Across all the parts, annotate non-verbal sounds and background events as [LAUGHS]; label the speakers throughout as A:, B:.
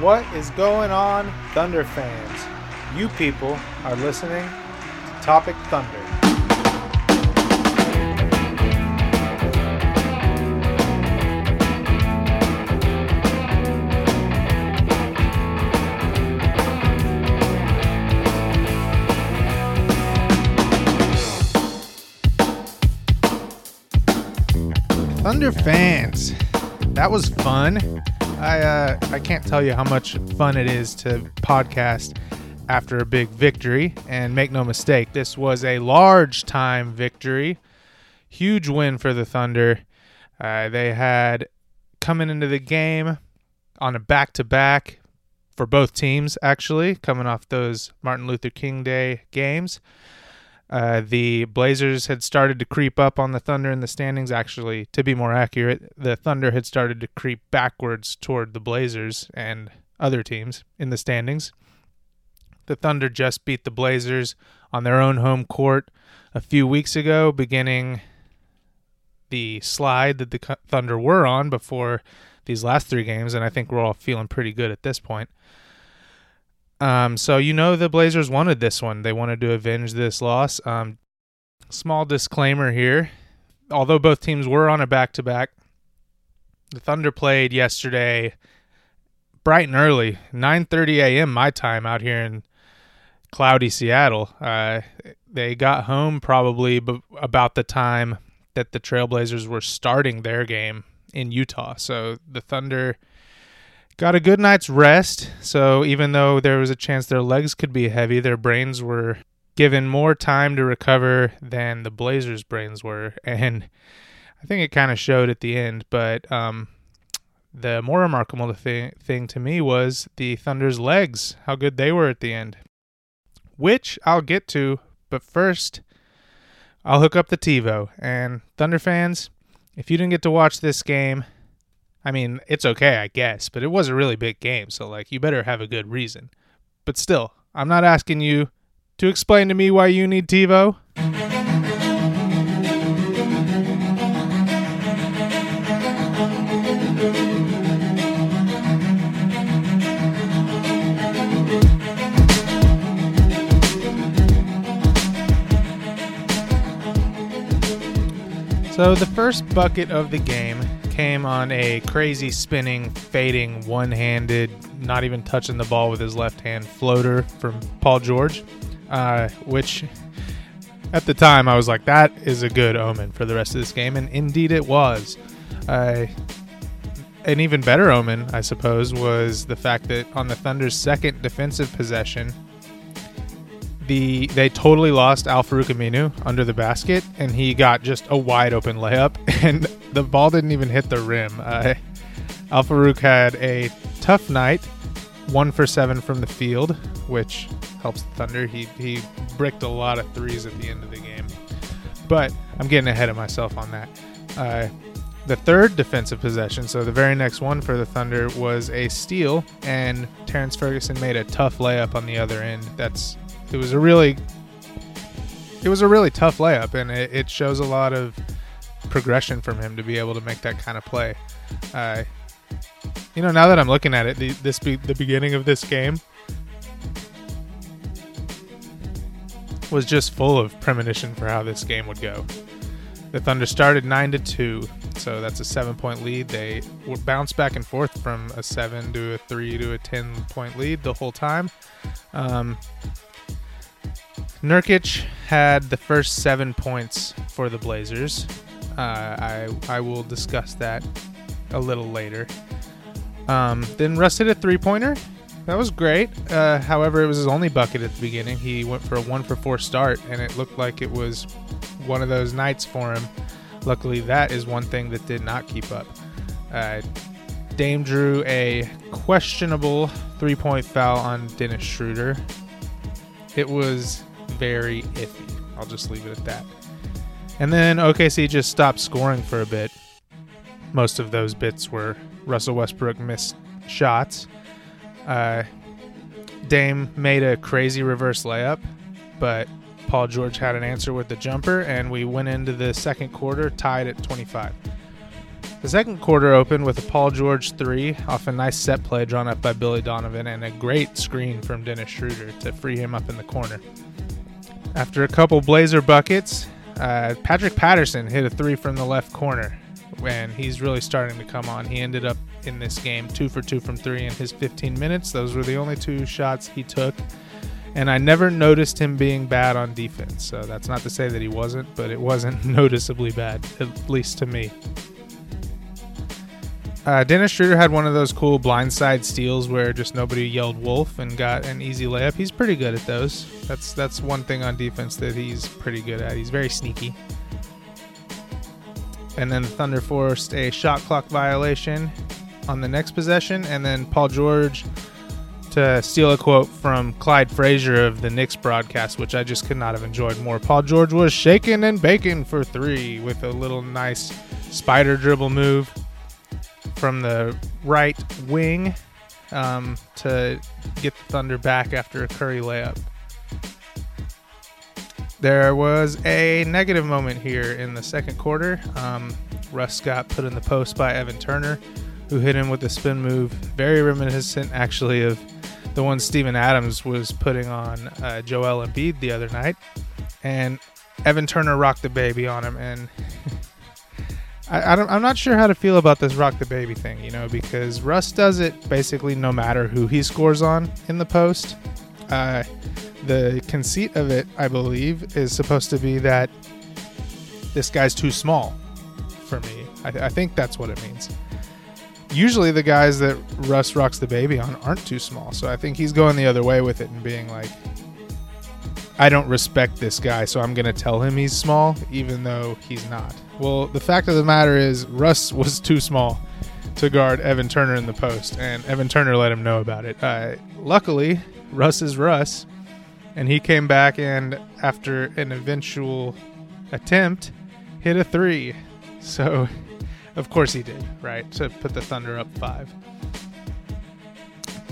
A: What is going on, Thunder fans? You people are listening to Topic Thunder. Thunder fans, that was fun. I uh, I can't tell you how much fun it is to podcast after a big victory. And make no mistake, this was a large time victory, huge win for the Thunder. Uh, they had coming into the game on a back to back for both teams, actually, coming off those Martin Luther King Day games. Uh, the Blazers had started to creep up on the Thunder in the standings. Actually, to be more accurate, the Thunder had started to creep backwards toward the Blazers and other teams in the standings. The Thunder just beat the Blazers on their own home court a few weeks ago, beginning the slide that the Thunder were on before these last three games, and I think we're all feeling pretty good at this point. Um, so you know the Blazers wanted this one. They wanted to avenge this loss. Um, small disclaimer here. Although both teams were on a back to back, the Thunder played yesterday bright and early, 9:30 a.m. my time out here in cloudy Seattle. Uh, they got home probably b- about the time that the Trailblazers were starting their game in Utah. So the Thunder got a good night's rest. So even though there was a chance their legs could be heavy, their brains were given more time to recover than the Blazers' brains were, [LAUGHS] and I think it kind of showed at the end. But um, the more remarkable thing, thing to me was the Thunder's legs, how good they were at the end, which I'll get to. But first, I'll hook up the TiVo. And Thunder fans, if you didn't get to watch this game, I mean, it's okay, I guess, but it was a really big game, so like you better have a good reason. But still, I'm not asking you to explain to me why you need TiVo. So the first bucket of the game came on a crazy spinning, fading, one handed, not even touching the ball with his left hand floater from Paul George, uh, which at the time I was like, that is a good omen for the rest of this game. And indeed it was. Uh, an even better omen, I suppose, was the fact that on the Thunder's second defensive possession, the they totally lost Al Farouq Aminu under the basket, and he got just a wide open layup, [LAUGHS] and the ball didn't even hit the rim. Uh, Al Farouq had a tough night, one for seven from the field, which helps the Thunder. He he bricked a lot of threes at the end of the game, but I'm getting ahead of myself on that. Uh, the third defensive possession, so the very next one for the Thunder, was a steal, and Terrence Ferguson made a tough layup on the other end. That's it was a really it was a really tough layup, and it, it shows a lot of progression from him to be able to make that kind of play. Uh, you know, now that I'm looking at it, the, this be, the beginning of this game was just full of premonition for how this game would go. The Thunder started nine to two. So that's a seven point lead. They would bounce back and forth from a seven to a three to a 10 point lead the whole time. Um, Nurkic had the first seven points for the Blazers. I I will discuss that a little later. Um, then Russ hit a three pointer. That was great. Uh, however, it was his only bucket at the beginning. He went for a one for four start, and it looked like it was one of those nights for him. Luckily, that is one thing that did not keep up. Uh, Dame drew a questionable three point foul on Dennis Schroeder. It was very iffy. I'll just leave it at that. And then OKC just stopped scoring for a bit. Most of those bits were Russell Westbrook missed shots. Uh, Dame made a crazy reverse layup, but Paul George had an answer with the jumper, and we went into the second quarter tied at 25. The second quarter opened with a Paul George three off a nice set play drawn up by Billy Donovan and a great screen from Dennis Schroeder to free him up in the corner. After a couple Blazer buckets, uh, Patrick Patterson hit a three from the left corner when he's really starting to come on. He ended up in this game two for two from three in his 15 minutes. Those were the only two shots he took. And I never noticed him being bad on defense. So that's not to say that he wasn't, but it wasn't [LAUGHS] noticeably bad, at least to me. Uh, Dennis Schroeder had one of those cool blindside steals where just nobody yelled wolf and got an easy layup. He's pretty good at those. That's that's one thing on defense that he's pretty good at. He's very sneaky. And then the Thunder forced a shot clock violation on the next possession, and then Paul George to steal a quote from Clyde Frazier of the Knicks broadcast, which I just could not have enjoyed more. Paul George was shaking and baking for three with a little nice spider dribble move from the right wing um, to get the Thunder back after a Curry layup. There was a negative moment here in the second quarter. Um, Russ got put in the post by Evan Turner, who hit him with a spin move, very reminiscent actually of the one Steven Adams was putting on uh, Joel Embiid the other night. And Evan Turner rocked the baby on him, and [LAUGHS] I, I am not sure how to feel about this rock the baby thing, you know, because Russ does it basically no matter who he scores on in the post. Uh, the conceit of it, I believe, is supposed to be that this guy's too small for me. I, I think that's what it means. Usually, the guys that Russ rocks the baby on aren't too small, so I think he's going the other way with it and being like, I don't respect this guy, so I'm going to tell him he's small, even though he's not. Well, the fact of the matter is, Russ [LAUGHS] was too small to guard Evan Turner in the post, and Evan Turner let him know about it. Uh, luckily, Russ is Russ, and he came back and, after an eventual attempt, hit a three. [LAUGHS] So, of course, he did, right? To put the Thunder up five.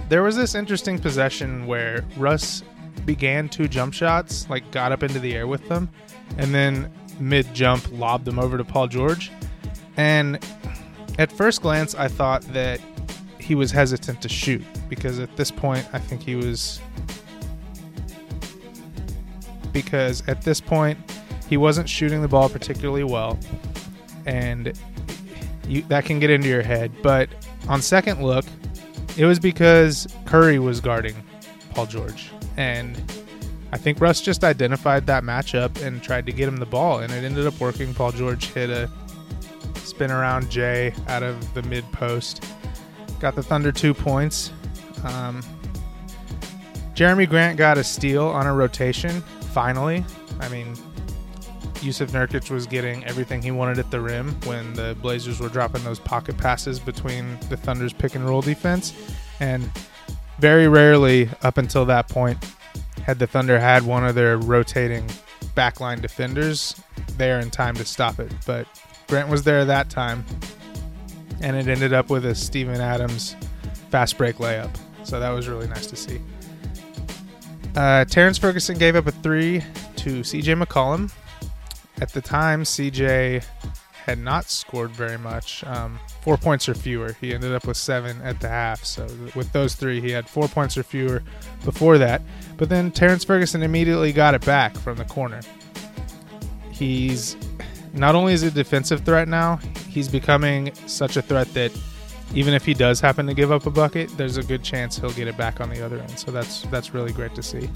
A: There was this interesting possession where Russ began two jump shots, like got up into the air with them, and then mid jump lobbed them over to Paul George. And at first glance, I thought that he was hesitant to shoot because at this point, I think he was. Because at this point, he wasn't shooting the ball particularly well, and you, that can get into your head. But on second look, it was because Curry was guarding Paul George, and I think Russ just identified that matchup and tried to get him the ball, and it ended up working. Paul George hit a spin around Jay out of the mid post, got the Thunder two points. Um, Jerami Grant got a steal on a rotation. Finally, I mean, Jusuf Nurkic was getting everything he wanted at the rim when the Blazers were dropping those pocket passes between the Thunder's pick and roll defense, and very rarely up until that point had the Thunder had one of their rotating backline defenders there in time to stop it. But Grant was there that time, and it ended up with a Steven Adams fast break layup. So that was really nice to see. Uh, Terrence Ferguson gave up a three to CJ McCollum. At the time, CJ had not scored very much. Um, four points or fewer. He ended up with seven at the half. So with those three, he had four points or fewer before that. But then Terrence Ferguson immediately got it back from the corner. He's not only is a defensive threat now, he's becoming such a threat that even if he does happen to give up a bucket, there's a good chance he'll get it back on the other end. So that's that's really great to see.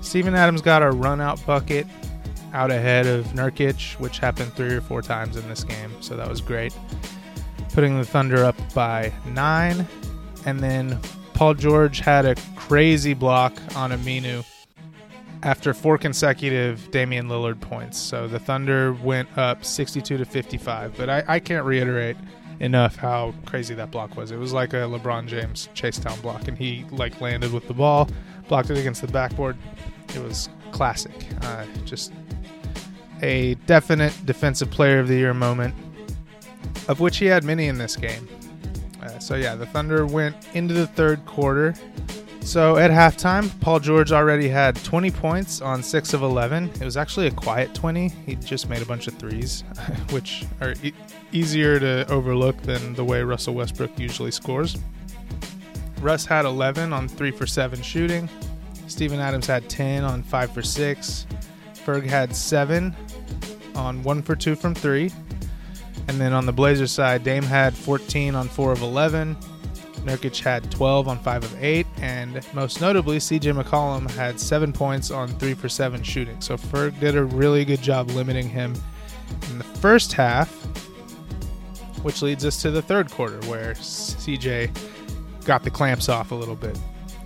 A: Steven Adams got a run out bucket out ahead of Nurkic, which happened three or four times in this game. So that was great. Putting the Thunder up by nine. And then Paul George had a crazy block on Aminu after four consecutive Damian Lillard points. So the Thunder went up 62 to 55. But I, I can't reiterate enough how crazy that block was. It was like a LeBron James chase down block, and he like landed with the ball, blocked it against the backboard. It was classic. Uh, just a definite defensive player of the year moment, of which he had many in this game. Uh, so yeah, the Thunder went into the third quarter. So at halftime, Paul George already had 20 points on 6 of 11. It was actually a quiet 20. He just made a bunch of threes, [LAUGHS] which are e- easier to overlook than the way Russell Westbrook usually scores. Russ had 11 on 3 for 7 shooting. Steven Adams had 10 on 5 for 6. Ferg had 7 on 1 for 2 from 3. And then on the Blazers side, Dame had 14 on 4 of 11. Nurkic had 12 on 5 of 8. And most notably, CJ McCollum had 7 points on 3 for 7 shooting. So Ferg did a really good job limiting him in the first half, which leads us to the third quarter where CJ got the clamps off a little bit.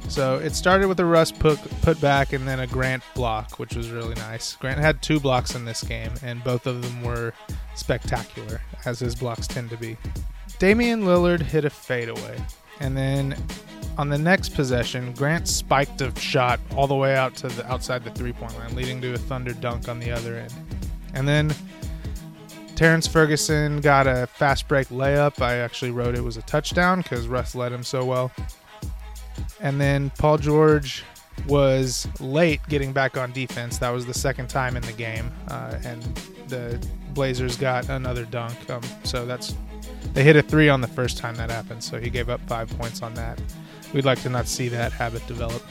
A: So it started with a Russ put, put back and then a Grant block, which was really nice. Grant had two blocks in this game, and both of them were spectacular, as his blocks tend to be. Damian Lillard hit a fadeaway, and then on the next possession, Grant spiked a shot all the way out to the outside the three-point line, leading to a Thunder dunk on the other end. And then Terrence Ferguson got a fast break layup. I actually wrote it was a touchdown because Russ led him so well. And then Paul George was late getting back on defense. That was the second time in the game, uh, and the Blazers got another dunk. Um, so that's they hit a three on the first time that happened. So he gave up five points on that. We'd like to not see that habit develop.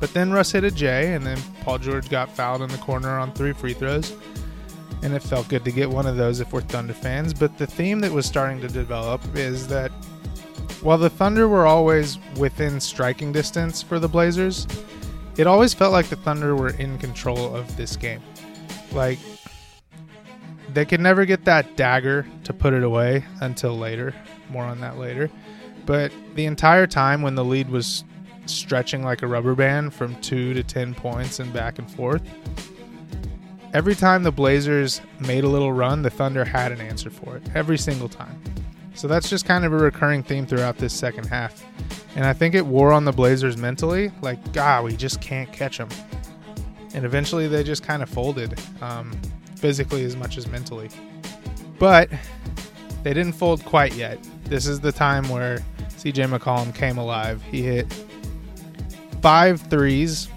A: But then Russ hit a J, and then Paul George got fouled in the corner on three free throws. And it felt good to get one of those if we're Thunder fans. But the theme that was starting to develop is that while the Thunder were always within striking distance for the Blazers, it always felt like the Thunder were in control of this game. Like, they could never get that dagger to put it away until later. More on that later. But the entire time when the lead was stretching like a rubber band from two to 10 points and back and forth, every time the Blazers made a little run, the Thunder had an answer for it. Every single time. So that's just kind of a recurring theme throughout this second half. And I think it wore on the Blazers mentally. Like, God, we just can't catch them. And eventually they just kind of folded, um, physically as much as mentally. But they didn't fold quite yet. This is the time where CJ McCollum came alive. He hit five threes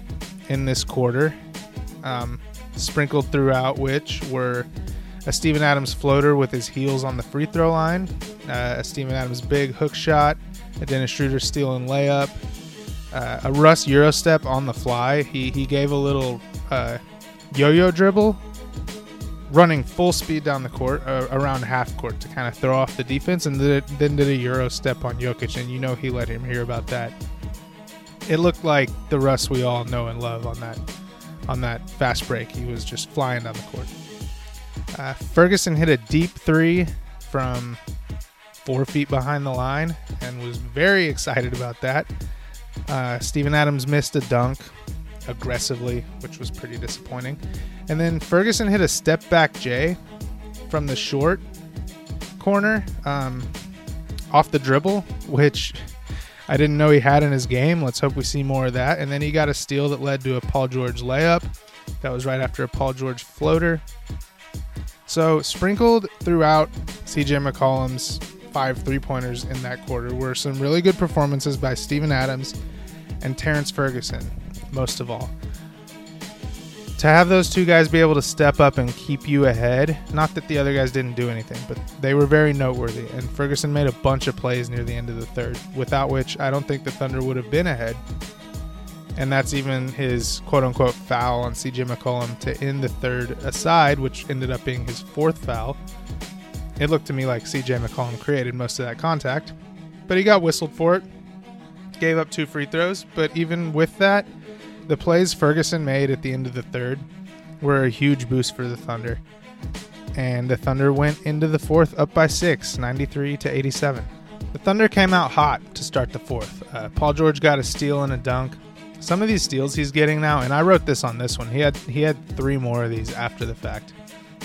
A: in this quarter, um, sprinkled throughout which were a Steven Adams floater with his heels on the free throw line, uh, a Steven Adams big hook shot, a Dennis Schroeder steal and layup, uh, a Russ Euro step on the fly. He, he gave a little uh, yo yo dribble, running full speed down the court, uh, around half court to kind of throw off the defense, and then did a Euro step on Jokic, and you know he let him hear about that. It looked like the Russ we all know and love on that on that fast break. He was just flying down the court. Uh, Ferguson hit a deep three from four feet behind the line and was very excited about that. Uh, Steven Adams missed a dunk aggressively, which was pretty disappointing. And then Ferguson hit a step back J from the short corner um, off the dribble, which I didn't know he had in his game. Let's hope we see more of that. And then he got a steal that led to a Paul George layup. That was right after a Paul George floater. So, sprinkled throughout CJ McCollum's five three pointers in that quarter were some really good performances by Steven Adams and Terrence Ferguson, most of all. To have those two guys be able to step up and keep you ahead, not that the other guys didn't do anything, but they were very noteworthy. And Ferguson made a bunch of plays near the end of the third, without which I don't think the Thunder would have been ahead and that's even his quote unquote foul on CJ McCollum to end the third aside, which ended up being his fourth foul. It looked to me like CJ McCollum created most of that contact, but he got whistled for it. Gave up two free throws, but even with that, the plays Ferguson made at the end of the third were a huge boost for the Thunder. And the Thunder went into the fourth up by six, 93 to 87. The Thunder came out hot to start the fourth. Uh, Paul George got a steal and a dunk. Some of these steals he's getting now, and I wrote this on this one. He had he had three more of these after the fact,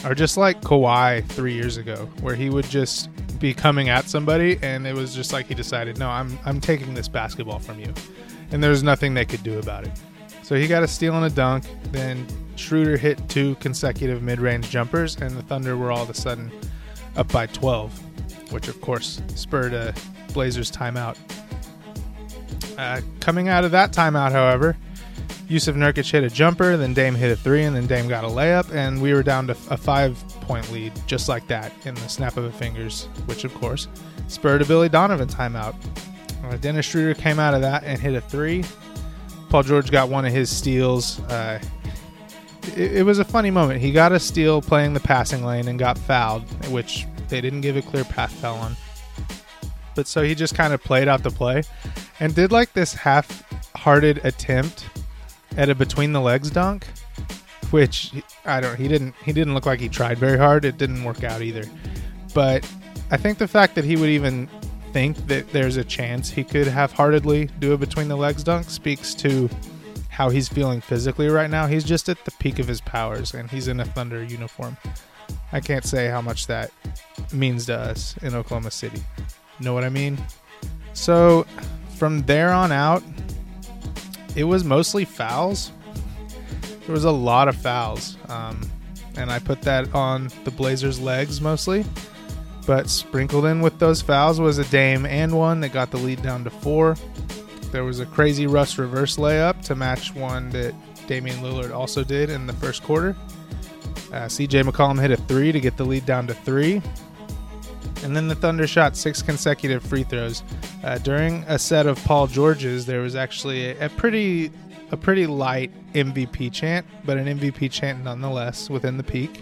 A: are just like Kawhi three years ago, where he would just be coming at somebody, and it was just like he decided, no, I'm I'm taking this basketball from you, and there was nothing they could do about it. So he got a steal and a dunk. Then Schroeder hit two consecutive mid-range jumpers, and the Thunder were all of a sudden up by 12, which of course spurred a Blazers timeout. Uh, coming out of that timeout, however, Jusuf Nurkic hit a jumper, then Dame hit a three, and then Dame got a layup, and we were down to a five-point lead, just like that, in the snap of the fingers, which of course spurred a Billy Donovan timeout. Uh, Dennis Schroeder came out of that and hit a three. Paul George got one of his steals. Uh, it, it was a funny moment. He got a steal playing the passing lane and got fouled, which they didn't give a clear path foul on. But so he just kind of played out the play and did like this half-hearted attempt at a between the legs dunk, which I don't. He didn't. He didn't look like he tried very hard. It didn't work out either. But I think the fact that he would even think that there's a chance he could half-heartedly do a between the legs dunk speaks to how he's feeling physically right now. He's just at the peak of his powers, and he's in a Thunder uniform. I can't say how much that means to us in Oklahoma City. Know what I mean? So from there on out, it was mostly fouls. There was a lot of fouls, um, and I put that on the Blazers' legs mostly. But sprinkled in with those fouls was a Dame and one that got the lead down to four. There was a crazy Russ reverse layup to match one that Damian Lillard also did in the first quarter. Uh, CJ McCollum hit a three to get the lead down to three. And then the Thunder shot six consecutive free throws. Uh, during a set of Paul George's, there was actually a, a pretty a pretty light MVP chant, but an MVP chant nonetheless within the Peake.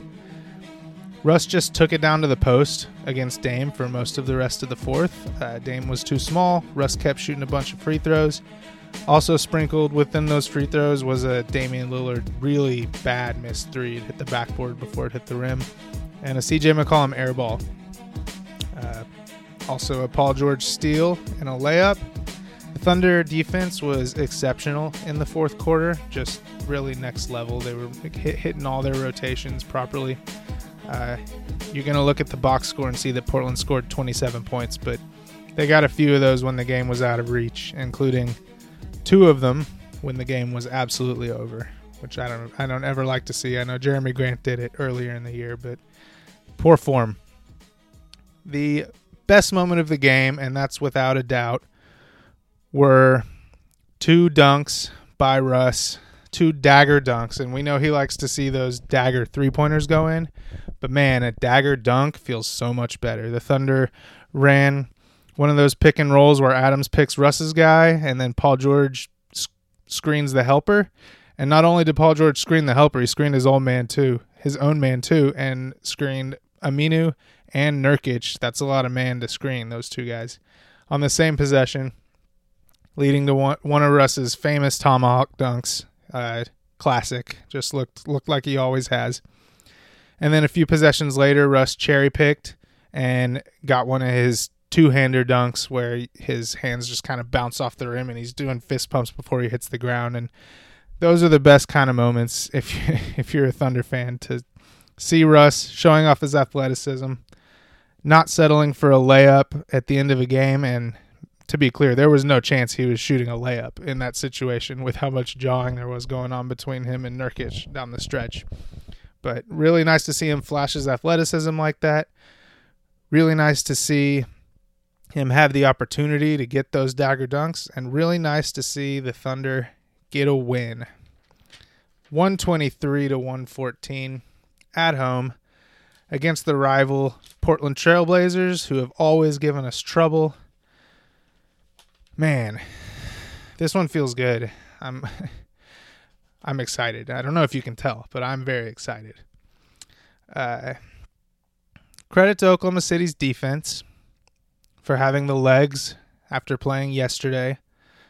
A: Russ just took it down to the post against Dame for most of the rest of the fourth. Uh, Dame was too small. Russ kept shooting a bunch of free throws. Also sprinkled within those free throws was a Damian Lillard really bad missed three. It hit the backboard before it hit the rim, and a CJ McCollum air ball. Also a Paul George steal and a layup. The Thunder defense was exceptional in the fourth quarter, just really next level. They were hit, hitting all their rotations properly. Uh, you're going to look at the box score and see that Portland scored 27 points, but they got a few of those when the game was out of reach, including two of them when the game was absolutely over, which I don't I don't ever like to see. I know Jerami Grant did it earlier in the year, but poor form. The best moment of the game, and that's without a doubt, were two dunks by Russ, two dagger dunks, and we know he likes to see those dagger three pointers go in. But man, a dagger dunk feels so much better. The Thunder ran one of those pick and rolls where Adams picks Russ's guy, and then Paul George sc- screens the helper. And not only did Paul George screen the helper, he screened his old man too, his own man too, and screened Aminu and Nurkic. That's a lot of man to screen those two guys on the same possession, leading to one, one of Russ's famous tomahawk dunks. Uh, classic, just looked looked like he always has. And then a few possessions later, Russ cherry picked and got one of his two hander dunks where his hands just kind of bounce off the rim and he's doing fist pumps before he hits the ground. And those are the best kind of moments if you, [LAUGHS] if you're a Thunder fan to see Russ showing off his athleticism, not settling for a layup at the end of a game. And to be clear, there was no chance he was shooting a layup in that situation with how much jawing there was going on between him and Nurkic down the stretch. But really nice to see him flash his athleticism like that. Really nice to see him have the opportunity to get those dagger dunks, and really nice to see the Thunder get a win. 123 to 114 at home against the rival Portland Trailblazers, who have always given us trouble. Man, this one feels good. I'm [LAUGHS] I'm excited. I don't know if you can tell, but I'm very excited. Uh, credit to Oklahoma City's defense for having the legs after playing yesterday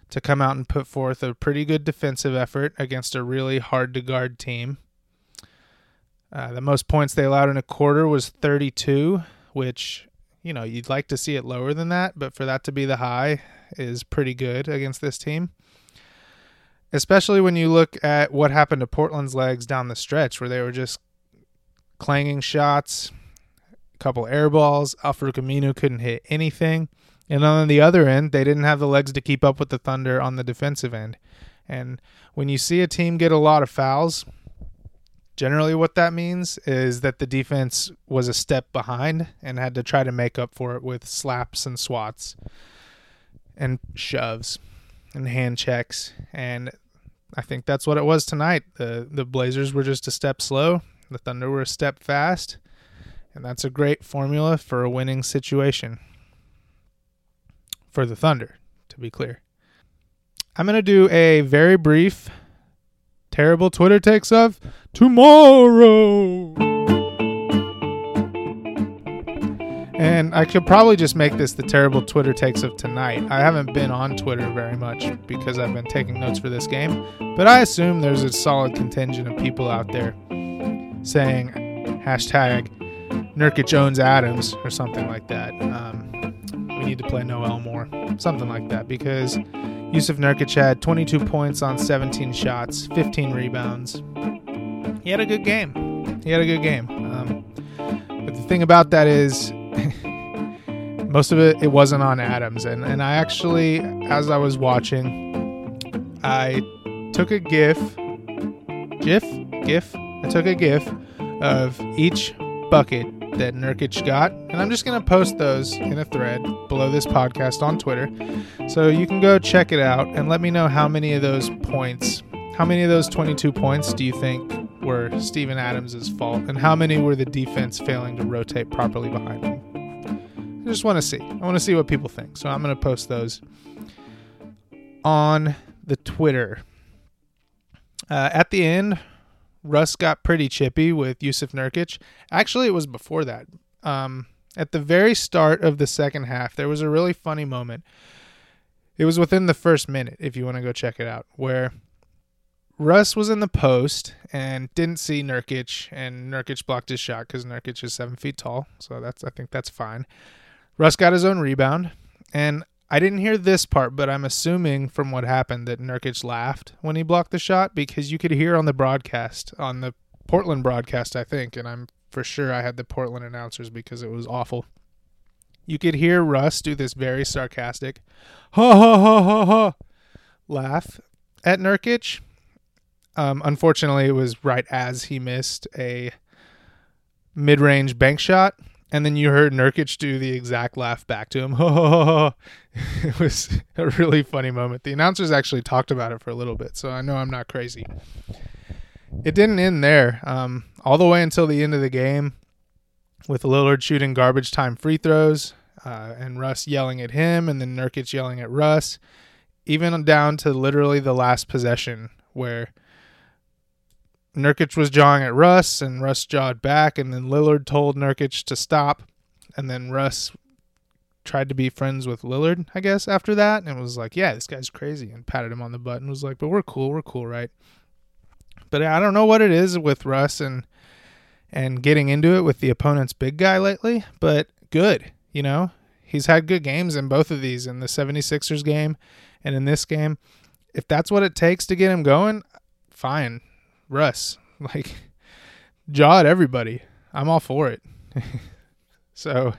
A: to come out and put forth a pretty good defensive effort against a really hard to guard team. Uh, the most points they allowed in a quarter was 32, which, you know, you'd like to see it lower than that, but for that to be the high is pretty good against this team. Especially when you look at what happened to Portland's legs down the stretch, where they were just clanging shots, a couple air balls. Al-Farouq Aminu couldn't hit anything. And on the other end, they didn't have the legs to keep up with the Thunder on the defensive end. And when you see a team get a lot of fouls, generally what that means is that the defense was a step behind and had to try to make up for it with slaps and swats and shoves and hand checks. And I think that's what it was tonight. The the Blazers were just a step slow. The Thunder were a step fast. And that's a great formula for a winning situation for the Thunder, to be clear. I'm going to do a very brief, terrible Twitter takes of tomorrow. And I could probably just make this the terrible Twitter takes of tonight. I haven't been on Twitter very much because I've been taking notes for this game, but I assume there's a solid contingent of people out there saying hashtag Nurkic owns Adams or something like that. Um, need to play Noel more, something like that, because Jusuf Nurkic had 22 points on 17 shots, 15 rebounds. He had a good game. He had a good game. Um, but the thing about that is, [LAUGHS] most of it it wasn't on Adams, and and I actually, as I was watching, I took a GIF, GIF, GIF. I took a GIF of each bucket that Nurkic got, and I'm just going to post those in a thread below this podcast on Twitter. So you can go check it out and let me know how many of those points, how many of those 22 points do you think were Steven Adams' fault, and how many were the defense failing to rotate properly behind him? I just want to see. I want to see what people think. So I'm going to post those on the Twitter. Uh, at the end, Russ got pretty chippy with Jusuf Nurkic. Actually, it was before that. Um, at the very start of the second half, there was a really funny moment. It was within the first minute, if you want to go check it out, where Russ was in the post and didn't see Nurkic, and Nurkic blocked his shot because Nurkic is seven feet tall, so that's I think that's fine. Russ got his own rebound, and I didn't hear this part, but I'm assuming from what happened that Nurkic laughed when he blocked the shot because you could hear on the broadcast, on the Portland broadcast, I think, and I'm for sure I had the Portland announcers because it was awful. You could hear Russ do this very sarcastic, ha ha ha ha ha, laugh at Nurkic. Um, unfortunately, it was right as he missed a mid-range bank shot and then you heard Nurkic do the exact laugh back to him. [LAUGHS] it was a really funny moment. The announcers actually talked about it for a little bit, so I know I'm not crazy. It didn't end there. Um, all the way until the end of the game, with Lillard shooting garbage time free throws, uh, and Russ yelling at him, and then Nurkic yelling at Russ, even down to literally the last possession where Nurkic was jawing at Russ, and Russ jawed back, and then Lillard told Nurkic to stop, and then Russ tried to be friends with Lillard, I guess, after that, and was like, "Yeah, this guy's crazy," and patted him on the butt and was like, "But we're cool, we're cool, right?" But I don't know what it is with Russ and and getting into it with the opponent's big guy lately, but good, you know. He's had good games in both of these, in the 76ers game and in this game. If that's what it takes to get him going, fine. Russ. [LAUGHS] Like, jaw at everybody. I'm all for it. [LAUGHS] so,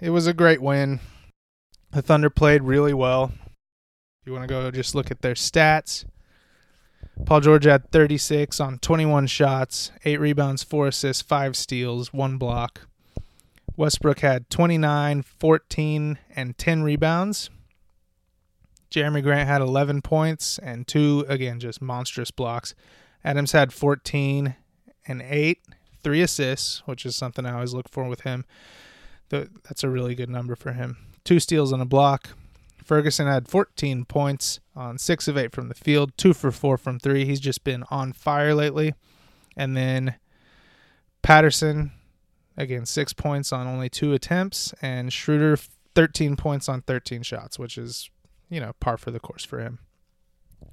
A: it was a great win. The Thunder played really well. If you want to go just look at their stats, Paul George had 36 on 21 shots, 8 rebounds, 4 assists, 5 steals, 1 block. Westbrook had 29, 14, and 10 rebounds. Jerami Grant had 11 points and 2, again, just monstrous blocks. Adams had 14 and 8, 3 assists, which is something I always look for with him. That's a really good number for him. Two steals and a block. Ferguson had 14 points on 6 of 8 from the field, 2 for 4 from 3. He's just been on fire lately. And then Patterson again, six points on only two attempts, and Schroeder 13 points on 13 shots, which is, you know, par for the course for him.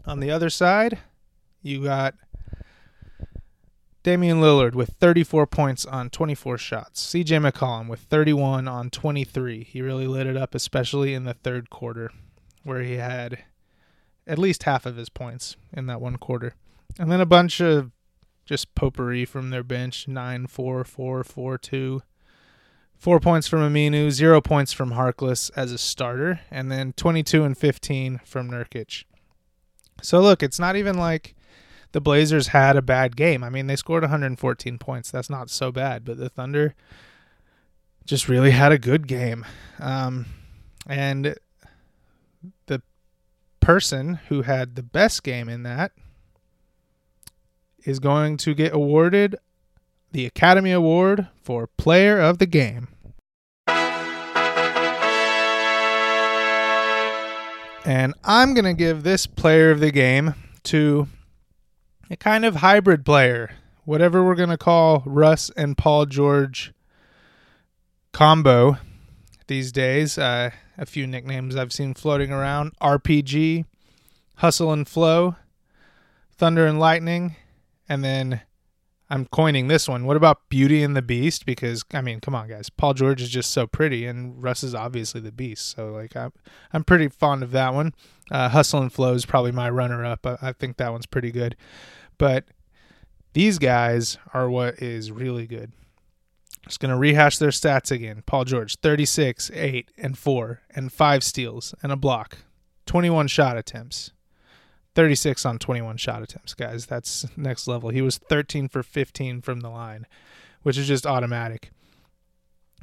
A: On the other side, you got Damian Lillard with 34 points on 24 shots. CJ McCollum with 31 on 23. He really lit it up, especially in the third quarter, where he had at least half of his points in that one quarter. And then a bunch of just potpourri from their bench 9 4 4 4 2. Four points from Aminu, zero points from Harkless as a starter, and then 22 and 15 from Nurkic. So look, it's not even like the Blazers had a bad game. I mean, they scored 114 points. That's not so bad, but the Thunder just really had a good game. Um, and the person who had the best game in that is going to get awarded the Academy Award for Player of the Game. And I'm going to give this Player of the Game to a kind of hybrid player, whatever we're going to call Russ and Paul George combo these days. Uh, a few nicknames I've seen floating around RPG, Hustle and Flow, Thunder and Lightning, and then I'm coining this one. What about Beauty and the Beast? Because I mean, come on, guys. Paul George is just so pretty, and Russ is obviously the Beast. So like, I'm I'm pretty fond of that one. Uh, Hustle and Flow is probably my runner-up. I, I think that one's pretty good. But these guys are what is really good. Just going to rehash their stats again. Paul George, 36, 8, and 4, and 5 steals, and a block. 21 shot attempts. 36 on 21 shot attempts, guys. That's next level. He was 13 for 15 from the line, which is just automatic.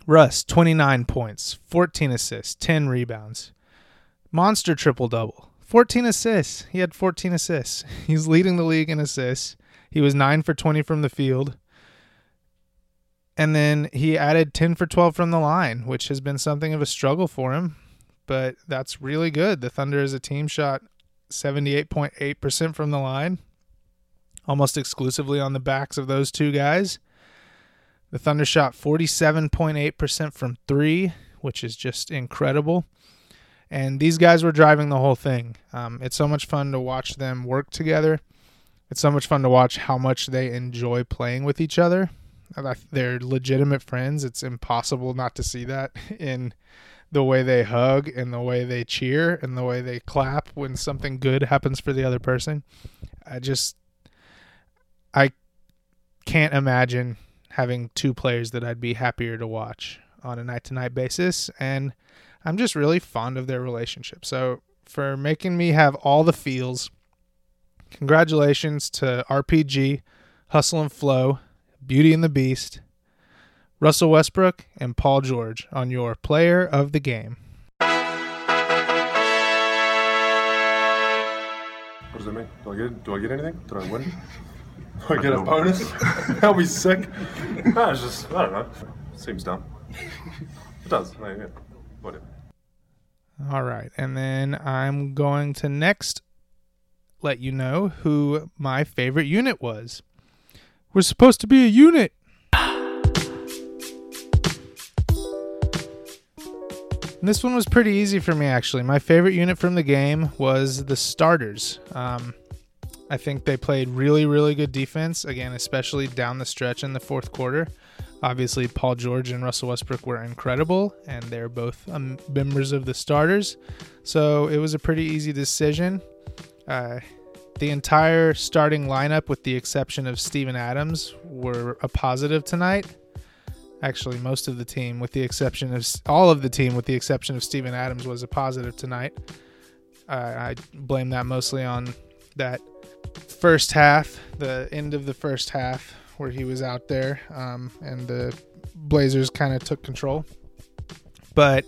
A: Russ, 29 points, 14 assists, 10 rebounds. Monster triple double. 14 assists. He had 14 assists. [LAUGHS] He's leading the league in assists. He was 9 for 20 from the field. And then he added 10 for 12 from the line, which has been something of a struggle for him. But that's really good. The Thunder as a team shot 78.8% from the line, almost exclusively on the backs of those two guys. The Thunder shot 47.8% from three, which is just incredible. And these guys were driving the whole thing. Um, it's so much fun to watch them work together. It's so much fun to watch how much they enjoy playing with each other. They're legitimate friends. It's impossible not to see that [LAUGHS] in the way they hug and the way they cheer and the way they clap when something good happens for the other person. I just I can't imagine having two players that I'd be happier to watch on a night to night basis and I'm just really fond of their relationship. So for making me have all the feels, congratulations to RPG, Hustle and Flow, Beauty and the Beast, Russell Westbrook, and Paul George on your player of the game.
B: What does that mean? Do I get do I get anything? Did I win? [LAUGHS] Do I get a bonus? [LAUGHS] That'll be sick. [LAUGHS] No, it's just I don't know. Seems dumb. It does. I mean, yeah. Whatever.
A: All right. And then I'm going to next let you know who my favorite unit was. We're supposed to be a unit. And this one was pretty easy for me, actually. My favorite unit from the game was the starters. Um, I think they played really, really good defense, again, especially down the stretch in the fourth quarter. Obviously, Paul George and Russell Westbrook were incredible, and they're both um, members of the starters. So it was a pretty easy decision. Uh, the entire starting lineup, with the exception of Steven Adams, were a positive tonight. Actually, most of the team, with the exception of all of the team, with the exception of Steven Adams, was a positive tonight. Uh, I blame that mostly on that first half, the end of the first half, where he was out there, um, and the Blazers kind of took control. But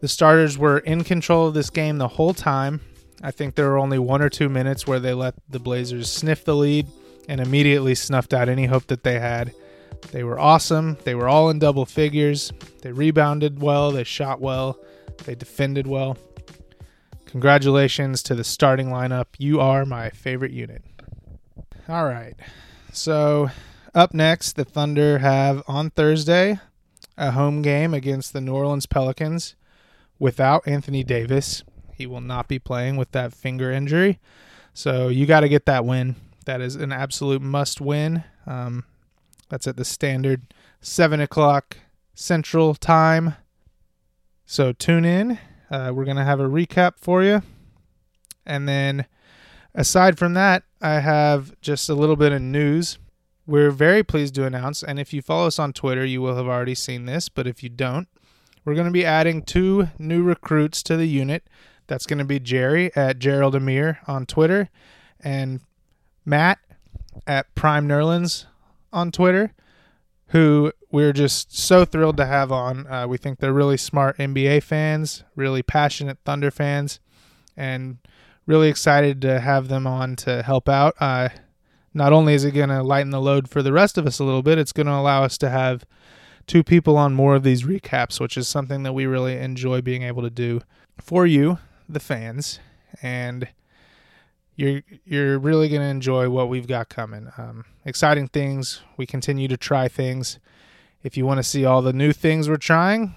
A: the starters were in control of this game the whole time. I think there were only one or two minutes where they let the Blazers sniff the lead and immediately snuffed out any hope that they had. They were awesome. They were all in double figures. They rebounded well. They shot well. They defended well. Congratulations to the starting lineup. You are my favorite unit. All right. So, Up next, the Thunder have on Thursday a home game against the New Orleans Pelicans without Anthony Davis. He will not be playing with that finger injury. So you got to get that win. That is an absolute must win. Um, that's at the standard 7 o'clock Central Time. So tune in. Uh, we're going to have a recap for you. And then aside from that, I have just a little bit of news. We're very pleased to announce, and if you follow us on Twitter, you will have already seen this, but if you don't, we're going to be adding two new recruits to the unit. That's going to be Jerry at Gerald Amir on Twitter and Matt at Prime Nerlens on Twitter, who we're just so thrilled to have on. Uh, we think they're really smart NBA fans, really passionate Thunder fans, and really excited to have them on to help out. Uh, not only is it going to lighten the load for the rest of us a little bit, it's going to allow us to have two people on more of these recaps, which is something that we really enjoy being able to do for you, the fans, and you're you're really going to enjoy what we've got coming. Um, exciting things. We continue to try things. If you want to see all the new things we're trying,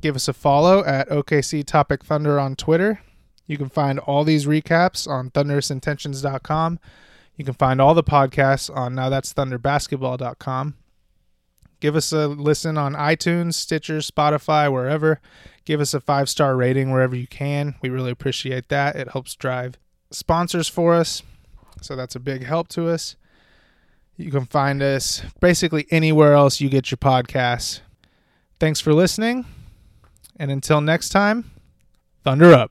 A: give us a follow at OKC Topic Thunder on Twitter. You can find all these recaps on thunderousintentions.com. You can find all the podcasts on now that's thunderbasketball.com. Give us a listen on iTunes, Stitcher, Spotify, wherever. Give us a five star rating wherever you can. We really appreciate that. It helps drive sponsors for us. So that's a big help to us. You can find us basically anywhere else you get your podcasts. Thanks for listening. And until next time, Thunder up.